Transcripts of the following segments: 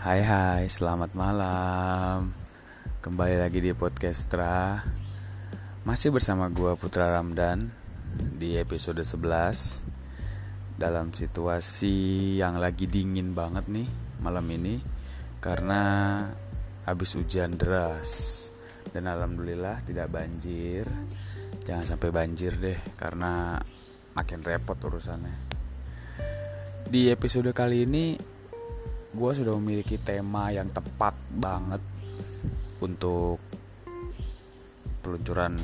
Hai hai, selamat malam. Kembali lagi di Podcastra Masih bersama gue Putra Ramdan Di episode 11 Dalam situasi yang lagi dingin banget nih malam ini Karena habis hujan deras. Dan Alhamdulillah tidak banjir. Jangan sampai banjir deh Karena makin repot urusannya. Di episode kali ini gue sudah memiliki tema yang tepat banget untuk peluncuran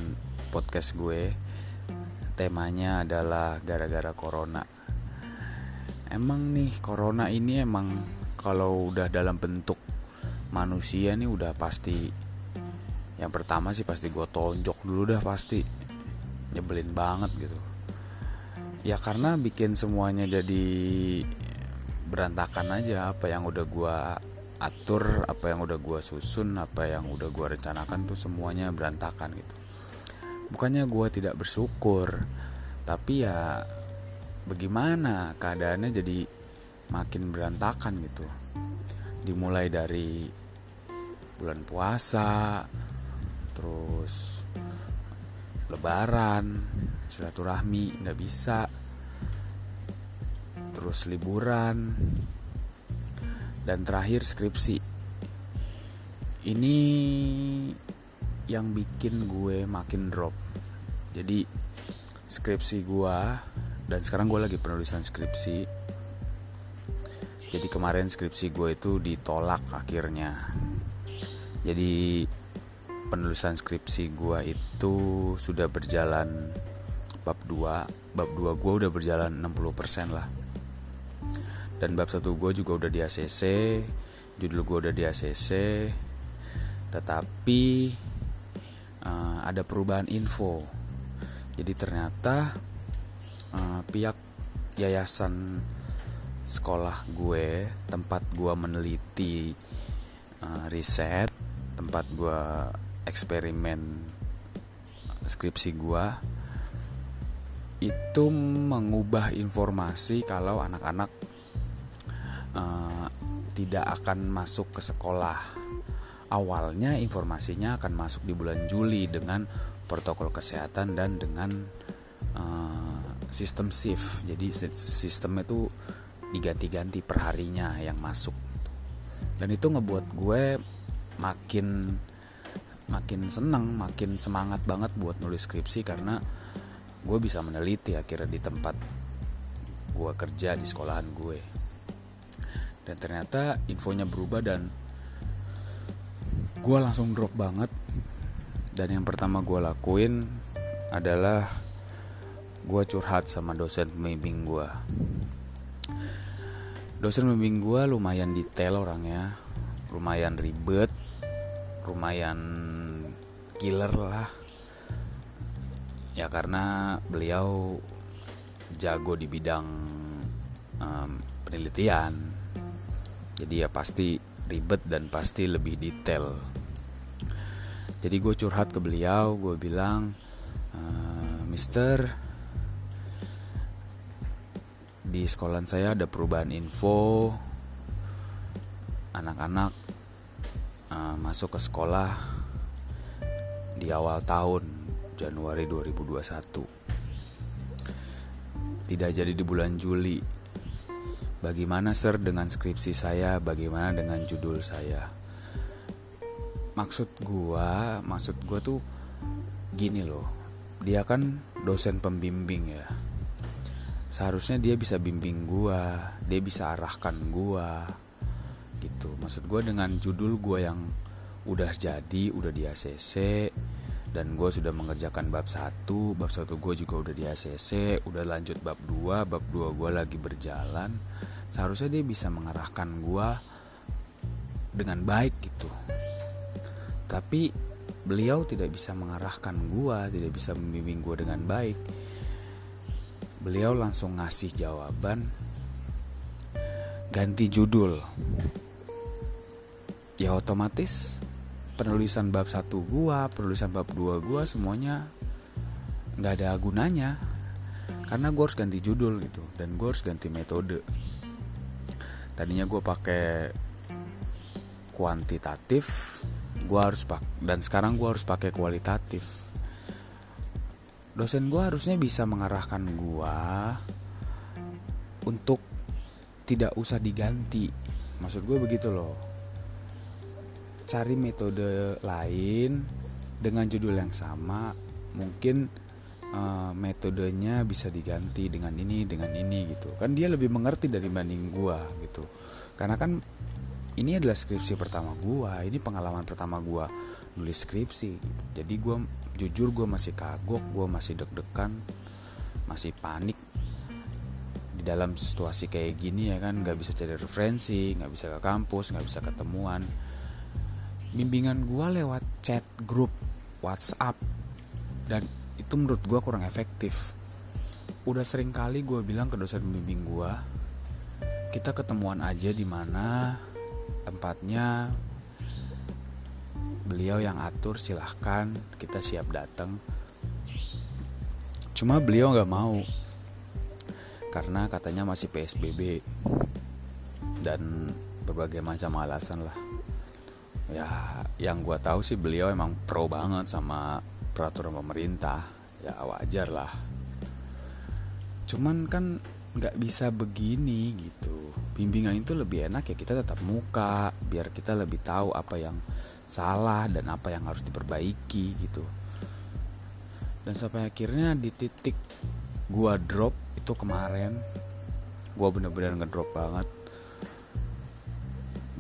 podcast gue. Temanya adalah gara-gara corona. Emang nih corona ini emang kalau udah dalam bentuk manusia nih udah pasti yang pertama sih pasti gue tonjok dulu dah pasti. Nyebelin banget gitu. Ya karena bikin semuanya jadi berantakan aja apa yang udah gue atur apa yang udah gue susun apa yang udah gue rencanakan tuh semuanya berantakan gitu. Bukannya gue tidak bersyukur tapi ya bagaimana keadaannya jadi makin berantakan gitu. Dimulai dari bulan puasa terus lebaran silaturahmi nggak bisa terus liburan. Dan terakhir skripsi. Ini yang bikin gue makin drop. Jadi skripsi gue dan sekarang gue lagi penulisan skripsi. Jadi kemarin skripsi gue itu ditolak akhirnya. Jadi penulisan skripsi gue itu sudah berjalan bab 2 bab 2 gue udah berjalan 60% lah dan bab satu gue juga udah di ACC judul gue udah di ACC tetapi uh, ada perubahan info. Jadi ternyata uh, pihak yayasan sekolah gue tempat gue meneliti uh, riset tempat gue eksperimen skripsi gue itu mengubah informasi kalau anak-anak uh, tidak akan masuk ke sekolah. Awalnya informasinya akan masuk di bulan Juli dengan protokol kesehatan dan dengan uh, sistem shift. Jadi sistem itu diganti-ganti perharinya yang masuk. Dan itu ngebuat gue makin makin seneng, makin semangat banget buat nulis skripsi karena gue bisa meneliti akhirnya di tempat gue kerja di sekolahan gue dan ternyata infonya berubah dan gue langsung drop banget. Dan yang pertama gue lakuin adalah gue curhat sama dosen pembimbing gue dosen pembimbing gue lumayan detail orangnya lumayan ribet lumayan killer lah. Ya karena beliau jago di bidang um, penelitian jadi ya pasti ribet dan pasti lebih detail. Jadi gue curhat ke beliau gue bilang e, Mister di sekolah saya ada perubahan info. Anak-anak uh, masuk ke sekolah di awal tahun Januari 2021 tidak jadi di bulan Juli Bagaimana sir dengan skripsi saya? Bagaimana dengan judul saya? Maksud gua, maksud gua tuh gini loh. Dia kan dosen pembimbing ya. Seharusnya dia bisa bimbing gua, dia bisa arahkan gua. Gitu. Maksud gua dengan judul gua yang udah jadi, udah di ACC, dan gue sudah mengerjakan bab 1 bab 1 gue juga udah di ACC udah lanjut bab 2 bab 2 gue lagi berjalan. Seharusnya dia bisa mengarahkan gue dengan baik gitu. Tapi beliau tidak bisa mengarahkan gue tidak bisa membimbing gue dengan baik. Beliau langsung ngasih jawaban. Ganti judul. Ya otomatis penulisan bab satu gua penulisan bab dua gua semuanya nggak ada gunanya. Karena gue harus ganti judul gitu dan gue harus ganti metode. Tadinya gue pakai kuantitatif gue harus pak dan sekarang gue harus pakai kualitatif. Dosen gue harusnya bisa mengarahkan gue untuk tidak usah diganti. Maksud gue begitu loh cari metode lain dengan judul yang sama mungkin uh, metodenya bisa diganti dengan ini dengan ini gitu. Kan dia lebih mengerti dari banding gue gitu. Karena kan ini adalah skripsi pertama gue ini pengalaman pertama gue nulis skripsi. Jadi gue jujur gue masih kagok gue masih deg-degan masih panik. Di dalam situasi kayak gini ya kan nggak bisa cari referensi nggak bisa ke kampus nggak bisa ketemuan bimbingan gue lewat chat grup WhatsApp. Dan itu menurut gue kurang efektif. Udah sering kali gue bilang ke dosen bimbing gue kita ketemuan aja di mana tempatnya. Beliau yang atur silahkan kita siap datang cuma beliau nggak mau karena katanya masih PSBB dan berbagai macam alasan lah ya yang gue tahu sih beliau emang pro banget sama peraturan pemerintah. Ya wajar lah. Cuman kan nggak bisa begini gitu. Bimbingan itu lebih enak ya kita tetap muka biar kita lebih tahu apa yang salah dan apa yang harus diperbaiki gitu. Dan sampai akhirnya di titik gua drop itu kemarin gua bener-bener ngedrop banget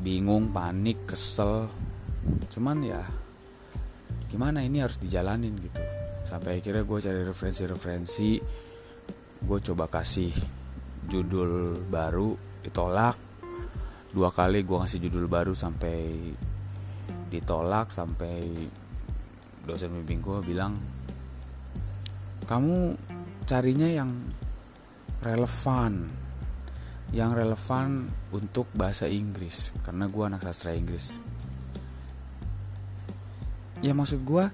bingung panik kesel. Cuman ya gimana ini harus dijalanin gitu. Sampai akhirnya gue cari referensi-referensi. Gue coba kasih judul baru ditolak. Dua kali gue ngasih judul baru sampai ditolak sampai dosen bimbing gue bilang kamu carinya yang relevan yang relevan untuk bahasa Inggris karena gue anak sastra Inggris. Ya maksud gue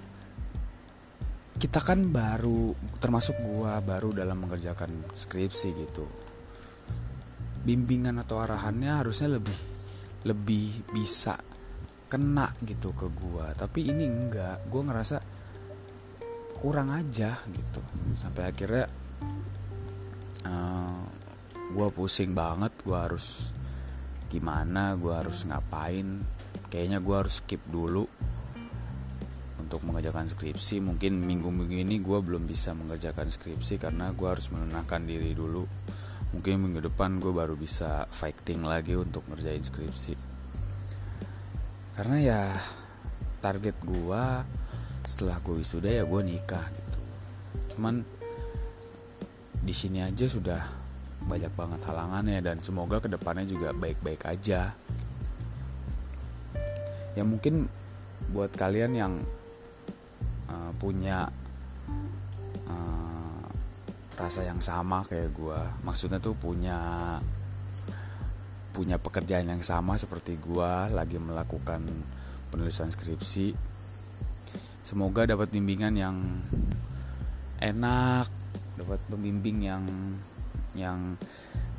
kita kan baru termasuk gue baru dalam mengerjakan skripsi gitu. Bimbingan atau arahannya harusnya lebih lebih bisa kena gitu ke gue tapi ini enggak gue ngerasa kurang aja gitu. Sampai akhirnya uh, gue pusing banget gue harus gimana gue harus ngapain. Kayaknya gue harus skip dulu untuk mengerjakan skripsi. Mungkin minggu-minggu ini gue belum bisa mengerjakan skripsi karena gue harus menenangkan diri dulu. Mungkin minggu depan gue baru bisa fighting lagi untuk ngerjain skripsi. Karena ya target gue setelah gue wisuda ya gue nikah gitu. Cuman di sini aja sudah banyak banget halangannya dan semoga ke depannya juga baik-baik aja. Ya mungkin buat kalian yang uh, punya rasa yang sama kayak gue maksudnya tuh punya punya pekerjaan yang sama seperti gue lagi melakukan penulisan skripsi semoga dapat bimbingan yang enak dapat pembimbing yang yang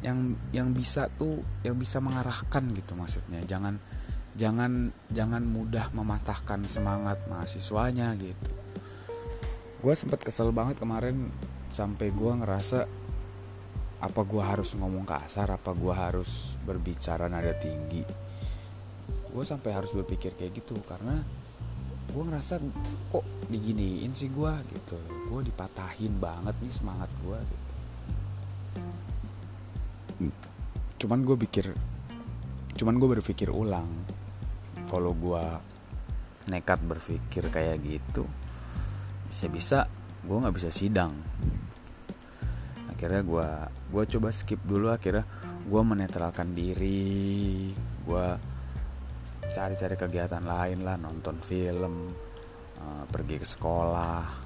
yang yang bisa tuh yang bisa mengarahkan gitu maksudnya. Jangan jangan jangan mudah mematahkan semangat mahasiswanya gitu. Gue sempat kesel banget kemarin sampai gue ngerasa apa gue harus ngomong kasar apa gue harus berbicara nada tinggi. Gue sampai harus berpikir kayak gitu karena gue ngerasa kok diginiin sih gue gitu. Gue dipatahin banget nih semangat gue gitu. Cuman gue pikir cuman gue berpikir ulang kalau gue nekat berpikir kayak gitu bisa-bisa gue nggak bisa sidang. Akhirnya gue gue coba skip dulu akhirnya gue menetralkan diri gue cari-cari kegiatan lain lah nonton film uh, pergi ke sekolah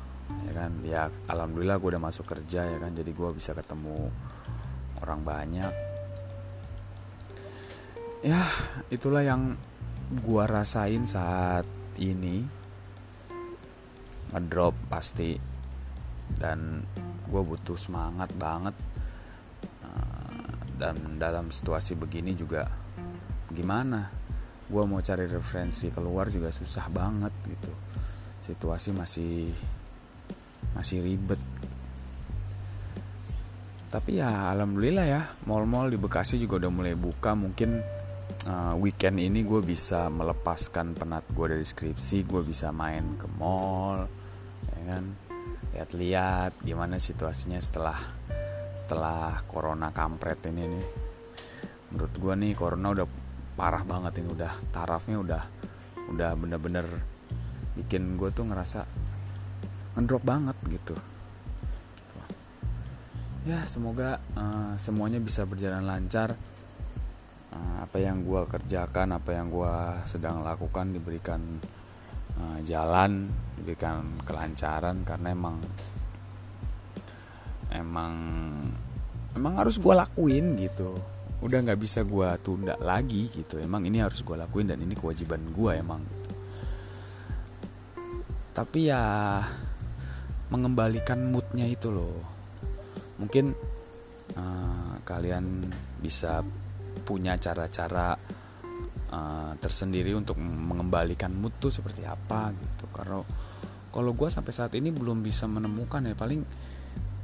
ya kan? Ya alhamdulillah gue udah masuk kerja ya kan? Jadi gue bisa ketemu orang banyak. Ya itulah yang gue rasain saat ini. Ngedrop pasti. Dan gue butuh semangat banget. Uh, dan dalam situasi begini juga gimana? Gue mau cari referensi keluar juga susah banget gitu. Situasi masih masih ribet. Tapi ya alhamdulillah ya mall-mall di Bekasi juga udah mulai buka. Mungkin uh, weekend ini gue bisa melepaskan penat gue dari skripsi gue bisa main ke mall ya kan? Lihat-lihat gimana situasinya setelah setelah corona kampret ini nih. Menurut gue nih corona udah parah banget ini udah tarafnya udah udah bener-bener bikin gue tuh ngerasa ngedrop banget gitu. Ya semoga uh, semuanya bisa berjalan lancar. Uh, apa yang gue kerjakan apa yang gue sedang lakukan diberikan uh, jalan diberikan kelancaran karena emang emang emang harus gue lakuin gitu. Udah nggak bisa gue tunda lagi gitu. Emang ini harus gue lakuin dan ini kewajiban gue emang gitu. tapi ya mengembalikan moodnya itu loh. Mungkin uh, kalian bisa punya cara-cara uh, tersendiri untuk mengembalikan mood tuh seperti apa gitu. Karena kalau gue sampai saat ini belum bisa menemukan ya. Paling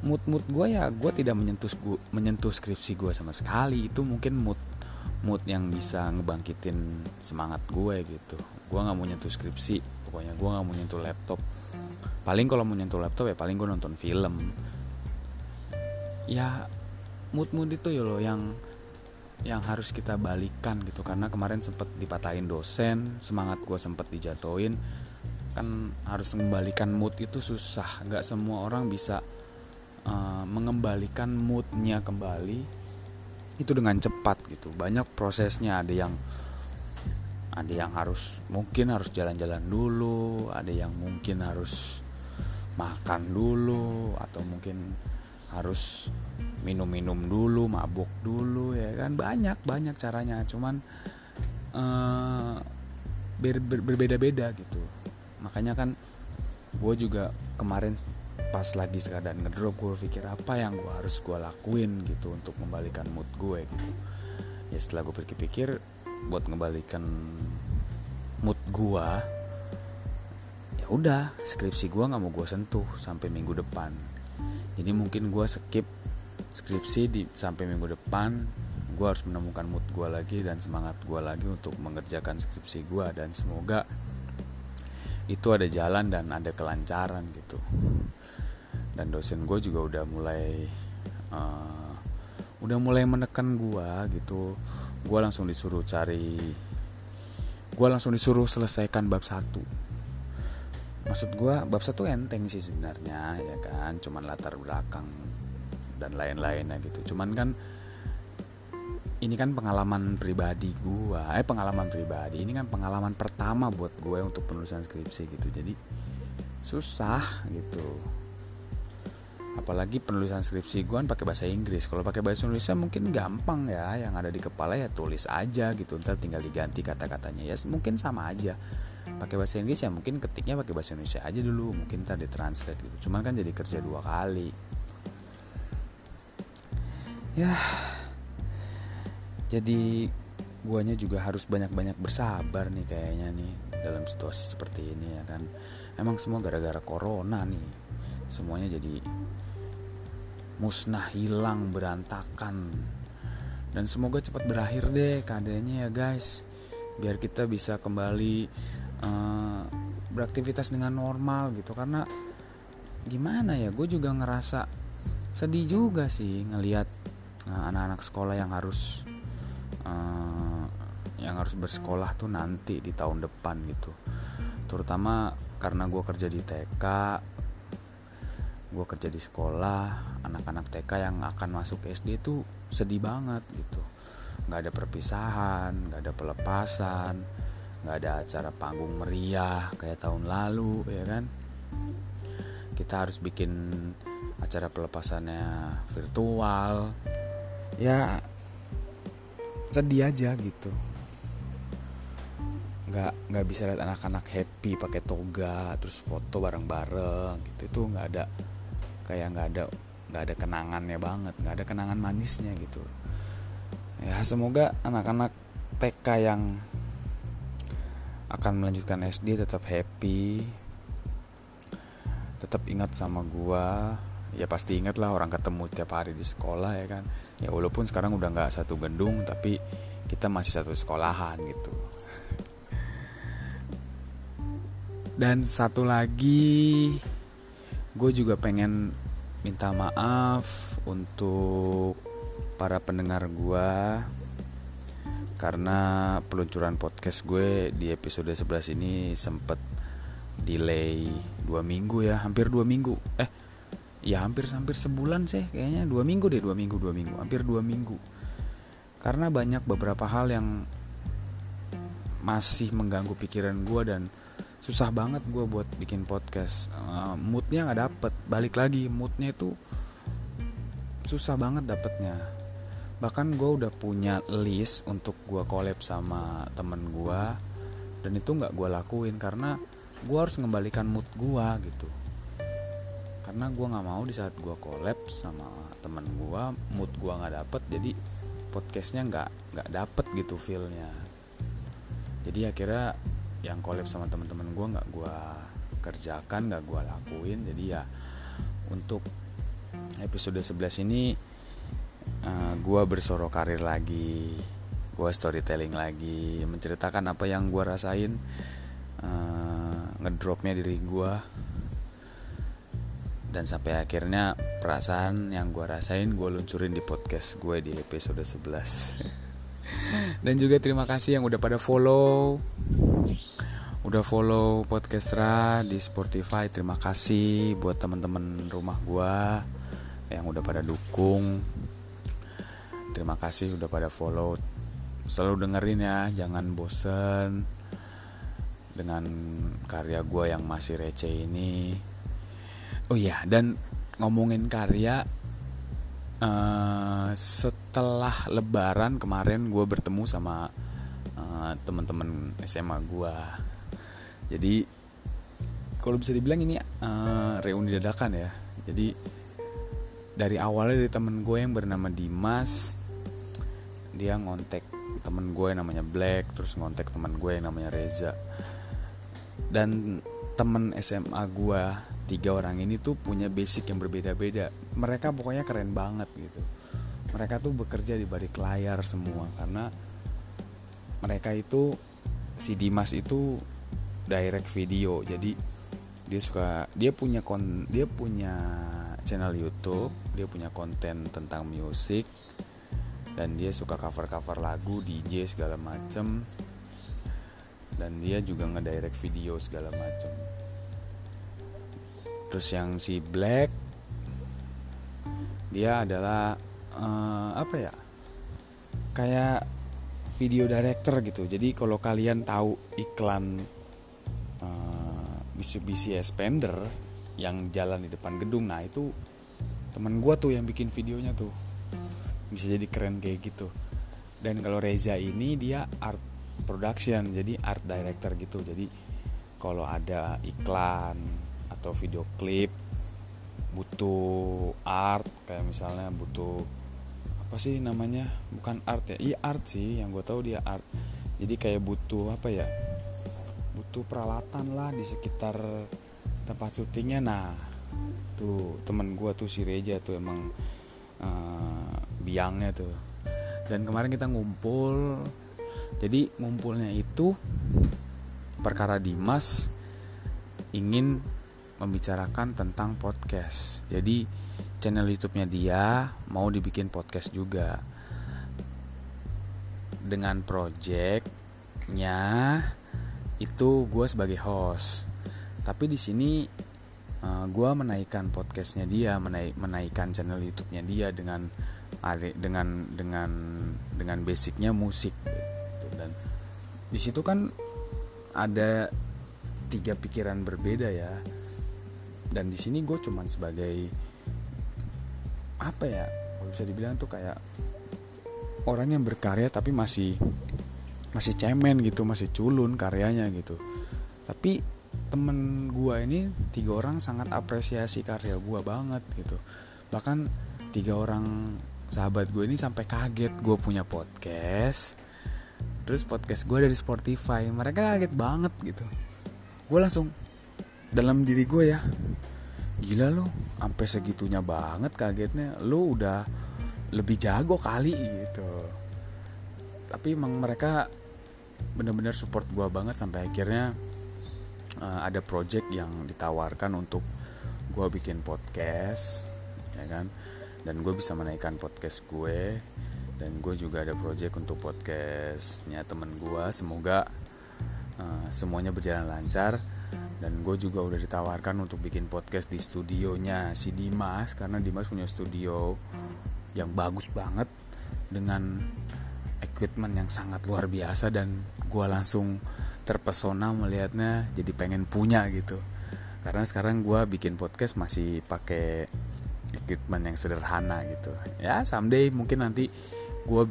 mood mood gue ya gue tidak menyentuh gua, menyentuh skripsi gue sama sekali. Itu mungkin mood mood yang bisa ngebangkitin semangat gue gitu. Gue nggak mau nyentuh skripsi. Pokoknya gue nggak mau nyentuh laptop paling kalau mau nyentuh laptop ya paling gue nonton film. Ya mood mood itu ya loh yang yang harus kita balikan gitu. Karena kemarin sempet dipatahin dosen semangat gue sempet dijatuhin. Kan harus mengembalikan mood itu susah. Nggak semua orang bisa uh, mengembalikan moodnya kembali itu dengan cepat gitu. Banyak prosesnya. Ada yang ada yang harus mungkin harus jalan-jalan dulu ada yang mungkin harus makan dulu atau mungkin harus minum-minum dulu mabuk dulu ya kan? Banyak banyak caranya. Cuman uh, ber, ber, berbeda-beda gitu. Makanya kan gue juga kemarin pas lagi sekadar ngedrop gue pikir apa yang gue harus gue lakuin gitu untuk membalikan mood gue gitu. Ya setelah gue pikir-pikir buat ngembalikan mood gue ya udah skripsi gue nggak mau gue sentuh sampai minggu depan. Jadi mungkin gue skip skripsi di sampai minggu depan. Gue harus menemukan mood gue lagi dan semangat gue lagi untuk mengerjakan skripsi gue dan semoga itu ada jalan dan ada kelancaran gitu. Dan dosen gue juga udah mulai uh, udah mulai menekan gue gitu. Gue langsung disuruh cari gue langsung disuruh selesaikan bab satu maksud gue bab satu enteng sih sebenarnya ya kan? Cuman latar belakang dan lain-lainnya gitu. Cuman kan ini kan pengalaman pribadi gue eh pengalaman pribadi. Ini kan pengalaman pertama buat gue untuk penulisan skripsi gitu. Jadi susah gitu. Apalagi penulisan skripsi gue kan pakai bahasa Inggris. Kalau pakai bahasa Indonesia mungkin gampang ya. Yang ada di kepala ya tulis aja gitu. Ntar tinggal diganti kata-katanya. Ya mungkin sama aja pakai bahasa Inggris ya mungkin ketiknya pakai bahasa Indonesia aja dulu mungkin ntar ditranslate gitu. Cuman kan jadi kerja dua kali. Ya. Jadi guanya juga harus banyak-banyak bersabar nih kayaknya nih dalam situasi seperti ini ya kan. Emang semua gara-gara corona nih. Semuanya jadi musnah hilang berantakan. Dan semoga cepat berakhir deh keadaannya ya guys. Biar kita bisa kembali uh, beraktivitas dengan normal gitu. Karena gimana ya gue juga ngerasa sedih juga sih ngelihat uh, anak-anak sekolah yang harus uh, yang harus bersekolah tuh nanti di tahun depan gitu. Terutama karena gue kerja di TK gue kerja di sekolah anak-anak TK yang akan masuk SD itu sedih banget gitu. Nggak ada perpisahan nggak ada pelepasan nggak ada acara panggung meriah kayak tahun lalu ya kan? Kita harus bikin acara pelepasannya virtual. Ya sedih aja gitu. Nggak nggak bisa lihat anak-anak happy pakai toga terus foto bareng-bareng gitu. Itu nggak ada kayak nggak ada nggak ada kenangannya banget nggak ada kenangan manisnya gitu. Ya semoga anak-anak TK yang akan melanjutkan SD tetap happy tetap ingat sama gua. Ya pasti ingat lah orang ketemu tiap hari di sekolah ya kan? Ya walaupun sekarang udah nggak satu gedung tapi kita masih satu sekolahan gitu. Dan satu lagi gue juga pengen minta maaf untuk para pendengar gue karena peluncuran podcast gue di episode 11 ini sempet delay dua minggu ya hampir dua minggu. Eh ya hampir hampir sebulan sih kayaknya. Dua minggu deh dua minggu dua minggu. Hampir dua minggu. Karena banyak beberapa hal yang masih mengganggu pikiran gue dan susah banget gue buat bikin podcast. Uh, moodnya nggak dapet. Balik lagi moodnya itu susah banget dapetnya bahkan gue udah punya list untuk gue collab sama temen gue dan itu nggak gue lakuin karena gue harus mengembalikan mood gue gitu. Karena gue nggak mau di saat gue collab sama temen gue mood gue nggak dapet jadi podcastnya nggak nggak dapet gitu feelnya. Jadi akhirnya yang collab sama teman-teman gue nggak gue kerjakan nggak gue lakuin. Jadi ya untuk episode 11 ini uh, eh, gue bersorok karir lagi gue storytelling lagi menceritakan apa yang gue rasain uh, ngedropnya diri gue dan sampai akhirnya perasaan yang gue rasain gue luncurin di podcast gue di episode 11 dan juga terima kasih yang udah pada follow. Udah follow podcast Ra di Spotify terima kasih buat teman-teman rumah gue yang udah pada dukung terima kasih udah pada follow selalu dengerin ya jangan bosen dengan karya gue yang masih receh ini Oh iya, dan ngomongin karya uh, setelah Lebaran kemarin gue bertemu sama uh, teman-teman SMA gue. Jadi kalau bisa dibilang ini uh, reuni dadakan ya. Jadi dari awalnya dari temen gue yang bernama Dimas, dia ngontek temen gue yang namanya Black, terus ngontek teman gue yang namanya Reza. Dan temen SMA gue tiga orang ini tuh punya basic yang berbeda-beda. Mereka pokoknya keren banget gitu. Mereka tuh bekerja di balik layar semua karena mereka itu si Dimas itu direct video. Jadi dia suka dia punya kon dia punya channel YouTube dia punya konten tentang musik dan dia suka cover cover lagu DJ segala macem. Dan dia juga ngedirect video segala macem. Terus yang si Black dia adalah uh, apa ya? Kayak video director gitu. Jadi kalau kalian tahu iklan uh, Mitsubishi Expander yang jalan di depan gedung nah itu teman gue tuh yang bikin videonya tuh bisa jadi keren kayak gitu. Dan kalau Reza ini dia art production jadi art director gitu. Jadi kalau ada iklan atau video klip butuh art kayak misalnya butuh apa sih namanya? Bukan art ya? Iya art sih. Yang gue tahu dia art. Jadi kayak butuh apa ya? Butuh peralatan lah di sekitar tempat syutingnya. Nah tuh temen gue tuh si Reja tuh emang uh, biangnya tuh dan kemarin kita ngumpul jadi ngumpulnya itu perkara Dimas ingin membicarakan tentang podcast. Jadi channel YouTube-nya dia mau dibikin podcast juga. Dengan projectnya itu gue sebagai host. Tapi di sini eh, gue menaikkan podcastnya dia, menaik menaikkan channel YouTube-nya dia dengan dengan dengan dengan basicnya musik gitu. dan di situ kan ada tiga pikiran berbeda ya. Dan di sini gue cuman sebagai apa ya kalau bisa dibilang tuh kayak orang yang berkarya tapi masih masih cemen gitu masih culun karyanya gitu. Tapi temen gue ini tiga orang sangat apresiasi karya gue banget gitu. Bahkan tiga orang sahabat gue ini sampai kaget gue punya podcast. Terus podcast gue dari Spotify. Mereka kaget banget gitu. Gue langsung dalam diri gue ya gila lo sampai segitunya banget kagetnya. Lo udah lebih jago kali gitu. Tapi emang mereka bener-bener support gue banget sampai akhirnya uh, ada project yang ditawarkan untuk gue bikin podcast ya kan dan gue bisa menaikkan podcast gue. Dan gue juga ada project untuk podcastnya temen gue. Semoga uh, semuanya berjalan lancar. Dan gue juga udah ditawarkan untuk bikin podcast di studionya si Dimas. Karena Dimas punya studio yang bagus banget. Dengan equipment yang sangat luar biasa. Dan gue langsung terpesona melihatnya. Jadi pengen punya gitu. Karena sekarang gue bikin podcast masih pakai equipment yang sederhana gitu. Ya someday mungkin nanti gue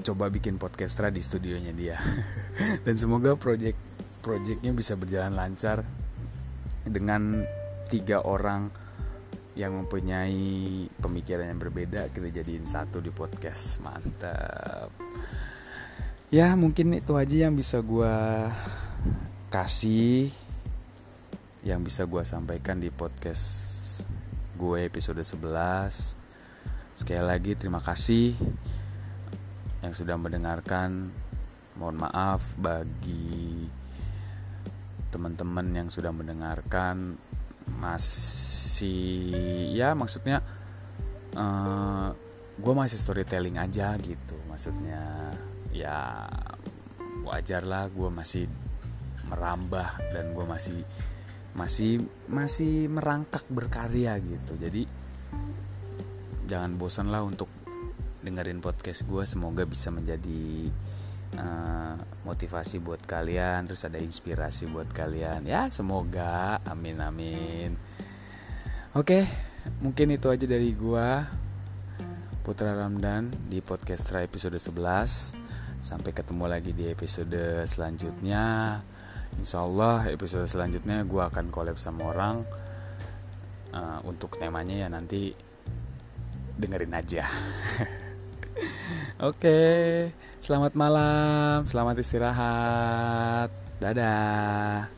coba bikin podcastra di studionya dia. Dan semoga project projectnya bisa berjalan lancar dengan tiga orang yang mempunyai pemikiran yang berbeda kita jadiin satu di podcast. Mantap. Ya mungkin itu aja yang bisa gue kasih yang bisa gue sampaikan di podcast gue episode 11 sekali lagi terima kasih yang sudah mendengarkan. Mohon maaf bagi teman-teman yang sudah mendengarkan. Masih ya maksudnya uh, gue masih storytelling aja gitu. Maksudnya ya wajar lah gue masih merambah dan gue masih masih masih merangkak berkarya gitu. Jadi jangan bosan lah untuk dengerin podcast gue semoga bisa menjadi uh, motivasi buat kalian terus ada inspirasi buat kalian. Ya semoga. Amin amin. Oke mungkin itu aja dari gue Putra Ramdan di podcast episode 11 Sampai ketemu lagi di episode selanjutnya. Insya Allah episode selanjutnya gue akan collab sama orang uh, untuk temanya ya nanti dengerin aja. Oke, selamat malam, selamat istirahat, dadah.